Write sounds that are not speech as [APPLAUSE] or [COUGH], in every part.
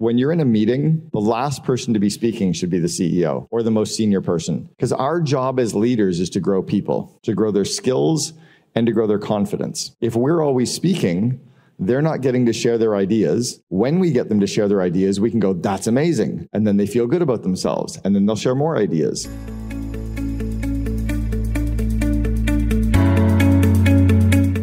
When you're in a meeting, the last person to be speaking should be the CEO or the most senior person. Because our job as leaders is to grow people, to grow their skills and to grow their confidence. If we're always speaking, they're not getting to share their ideas. When we get them to share their ideas, we can go, that's amazing. And then they feel good about themselves. And then they'll share more ideas.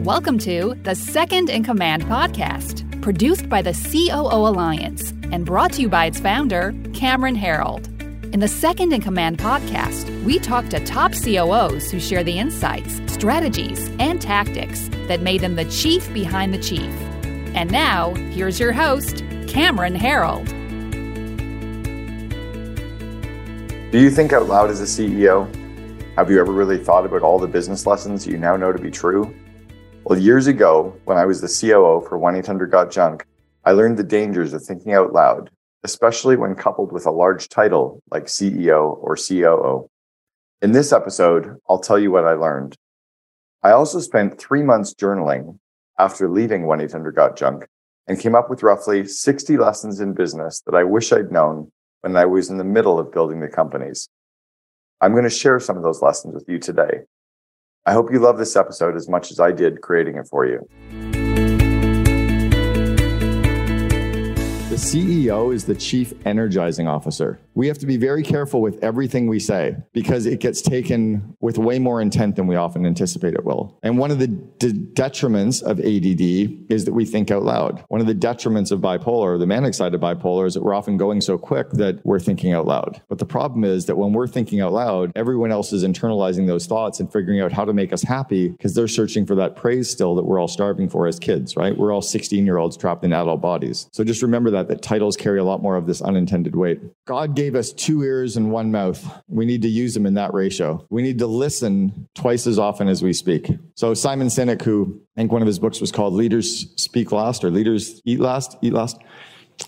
Welcome to the Second in Command podcast, produced by the COO Alliance and brought to you by its founder, Cameron Herold. In the Second in Command podcast, we talk to top COOs who share the insights, strategies, and tactics that made them the chief behind the chief. And now, here's your host, Cameron Herold. Do you think out loud as a CEO? Have you ever really thought about all the business lessons you now know to be true? Well, years ago, when I was the COO for 1 800 Got Junk, I learned the dangers of thinking out loud, especially when coupled with a large title like CEO or COO. In this episode, I'll tell you what I learned. I also spent three months journaling after leaving 1 800 Got Junk and came up with roughly 60 lessons in business that I wish I'd known when I was in the middle of building the companies. I'm going to share some of those lessons with you today. I hope you love this episode as much as I did creating it for you. The CEO is the chief energizing officer. We have to be very careful with everything we say because it gets taken with way more intent than we often anticipate it will. And one of the de- detriments of ADD is that we think out loud. One of the detriments of bipolar, the manic side of bipolar, is that we're often going so quick that we're thinking out loud. But the problem is that when we're thinking out loud, everyone else is internalizing those thoughts and figuring out how to make us happy because they're searching for that praise still that we're all starving for as kids, right? We're all 16 year olds trapped in adult bodies. So just remember that that titles carry a lot more of this unintended weight. God gave us two ears and one mouth. We need to use them in that ratio. We need to listen twice as often as we speak. So Simon Sinek, who I think one of his books was called Leaders Speak Last or Leaders Eat Last, Eat Last.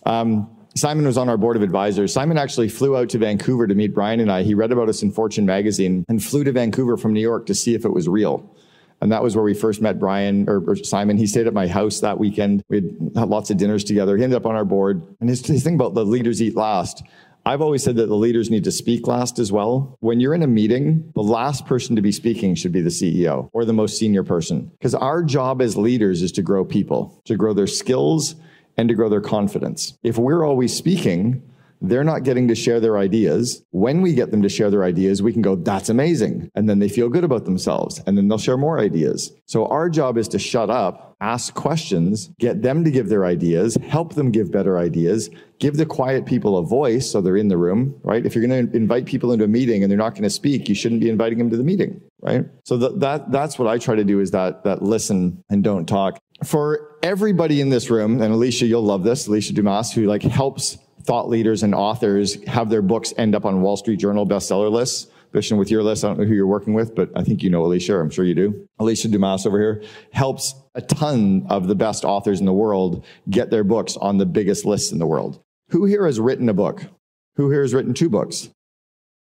Um, Simon was on our board of advisors. Simon actually flew out to Vancouver to meet Brian and I. He read about us in Fortune magazine and flew to Vancouver from New York to see if it was real. And that was where we first met Brian or, or, Simon. He stayed at my house that weekend. We had, had lots of dinners together. He ended up on our board. And his, his thing about the leaders eat last, I've always said that the leaders need to speak last as well. When you're in a meeting, the last person to be speaking should be the CEO or the most senior person. Because our job as leaders is to grow people, to grow their skills and to grow their confidence. If we're always speaking, they're not getting to share their ideas. When we get them to share their ideas, we can go, that's amazing. And then they feel good about themselves. And then they'll share more ideas. So our job is to shut up, ask questions, get them to give their ideas, help them give better ideas, give the quiet people a voice so they're in the room, right? If you're going to invite people into a meeting and they're not going to speak, you shouldn't be inviting them to the meeting, right? So that, that that's what I try to do is that that listen and don't talk. For everybody in this room, and Alicia, you'll love this, Alicia Dunams, who like helps thought leaders and authors have their books end up on Wall Street Journal bestseller lists. Especially with your list, I don't know who you're working with, but I think you know Alicia. I'm sure you do. Alicia Dunams over here helps a ton of the best authors in the world get their books on the biggest lists in the world. Who here has written a book? Who here has written two books?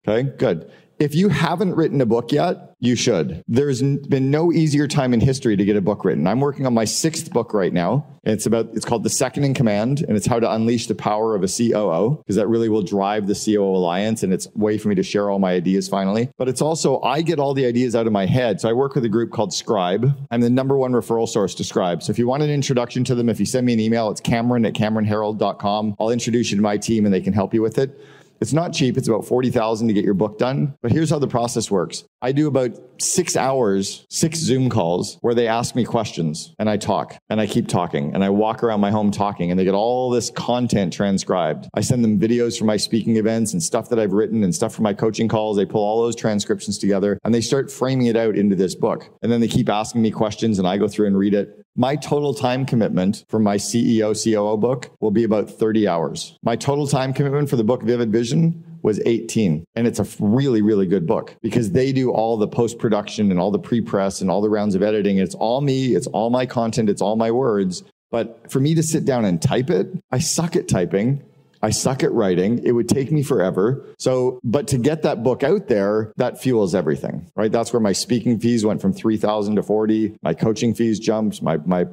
Okay, good. If you haven't written a book yet, you should. There's been no easier time in history to get a book written. I'm working on my sixth book right now. It's about, it's called The Second in Command, and it's how to unleash the power of a COO, because that really will drive the COO alliance. And it's a way for me to share all my ideas finally. But it's also, I get all the ideas out of my head. So I work with a group called Scribe. I'm the number one referral source to Scribe. So if you want an introduction to them, if you send me an email, it's cameron at cameronherold.com. I'll introduce you to my team and they can help you with it. It's not cheap. It's about 40,000 to get your book done. But here's how the process works. I do about six hours, six Zoom calls where they ask me questions and I talk and I keep talking and I walk around my home talking and they get all this content transcribed. I send them videos from my speaking events and stuff that I've written and stuff from my coaching calls. They pull all those transcriptions together and they start framing it out into this book. And then they keep asking me questions and I go through and read it. My total time commitment for my CEO COO book will be about 30 hours. My total time commitment for the book Vivid Vision was 18. And it's a really, really good book because they do all the post production and all the pre press and all the rounds of editing. It's all me, it's all my content, it's all my words. But for me to sit down and type it, I suck at typing. I suck at writing. It would take me forever. So, but to get that book out there, that fuels everything, right? That's where my speaking fees went from 3,000 to 40. My coaching fees jumped. My, my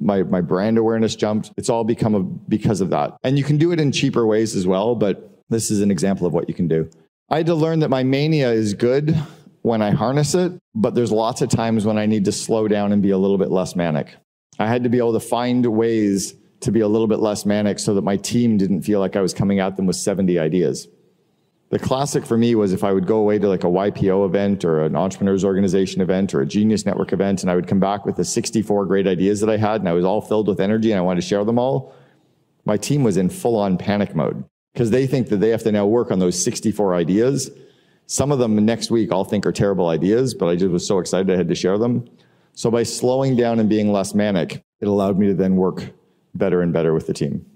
My, my brand awareness jumped. It's all become a, because of that. And you can do it in cheaper ways as well, but this is an example of what you can do. I had to learn that my mania is good when I harness it, but there's lots of times when I need to slow down and be a little bit less manic. I had to be able to find ways to be a little bit less manic so that my team didn't feel like I was coming at them with 70 ideas. The classic for me was if I would go away to like a YPO event or an entrepreneurs organization event or a genius network event and I would come back with the 64 great ideas that I had and I was all filled with energy and I wanted to share them all, my team was in full on panic mode because they think that they have to now work on those 64 ideas. Some of them next week I'll think are terrible ideas, but I just was so excited I had to share them. So by slowing down and being less manic, it allowed me to then work better and better with the team.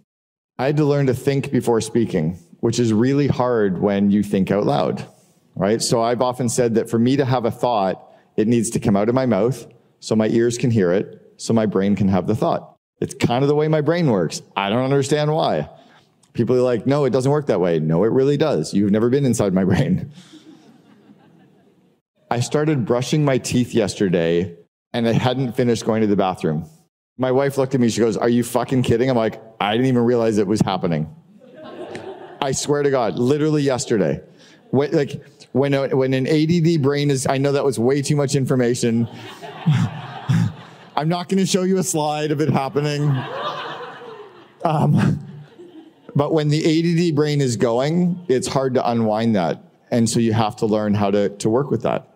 I had to learn to think before speaking which is really hard when you think out loud, right? So I've often said that for me to have a thought, it needs to come out of my mouth so my ears can hear it, so my brain can have the thought. It's kind of the way my brain works. I don't understand why. People are like, no, it doesn't work that way. No, it really does. You've never been inside my [LAUGHS] brain. I started brushing my teeth yesterday and I hadn't finished going to the bathroom. My wife looked at me, she goes, Are you fucking kidding? I'm like, I didn't even realize it was happening. I swear to God, literally yesterday. When, like when a, when an ADD brain is, I know that was way too much information. [LAUGHS] I'm not going to show you a slide of it happening. Um, but when the ADD brain is going, it's hard to unwind that. And so you have to learn how to, to work with that.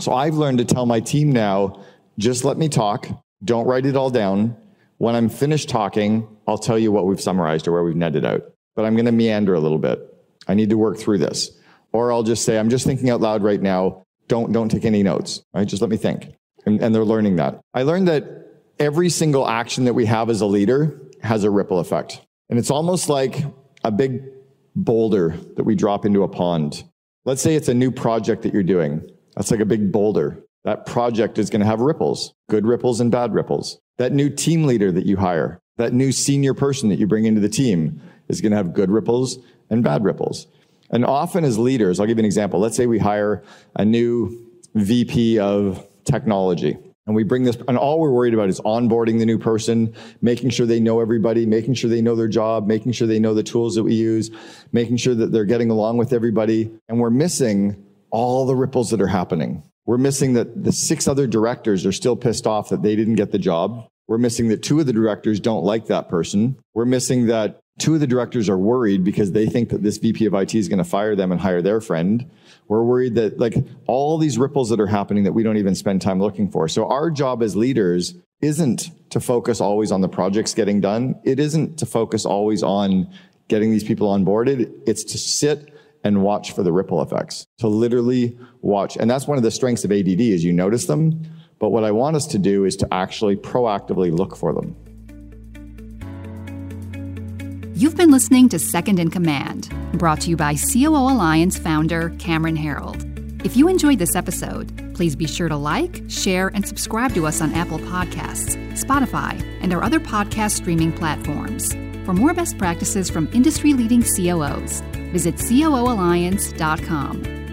So I've learned to tell my team now just let me talk. Don't write it all down. When I'm finished talking, I'll tell you what we've summarized or where we've netted out but I'm going to meander a little bit. I need to work through this. Or I'll just say, I'm just thinking out loud right now. Don't, don't take any notes, right? Just let me think. And, and they're learning that. I learned that every single action that we have as a leader has a ripple effect. And it's almost like a big boulder that we drop into a pond. Let's say it's a new project that you're doing. That's like a big boulder. That project is going to have ripples, good ripples and bad ripples. That new team leader that you hire, that new senior person that you bring into the team, is going to have good ripples and bad ripples. And often as leaders, I'll give you an example. Let's say we hire a new VP of technology and we bring this, and all we're worried about is onboarding the new person, making sure they know everybody, making sure they know their job, making sure they know the tools that we use, making sure that they're getting along with everybody. And we're missing all the ripples that are happening. We're missing that the six other directors are still pissed off that they didn't get the job. We're missing that two of the directors don't like that person. We're missing that Two of the directors are worried because they think that this VP of IT is going to fire them and hire their friend. We're worried that like all these ripples that are happening that we don't even spend time looking for. So our job as leaders isn't to focus always on the projects getting done. It isn't to focus always on getting these people onboarded. It's to sit and watch for the ripple effects. To literally watch. And that's one of the strengths of ADD is you notice them. But what I want us to do is to actually proactively look for them. You've been listening to Second in Command, brought to you by COO Alliance founder Cameron Herold. If you enjoyed this episode, please be sure to like, share, and subscribe to us on Apple Podcasts, Spotify, and our other podcast streaming platforms. For more best practices from industry leading COOs, visit COOalliance.com.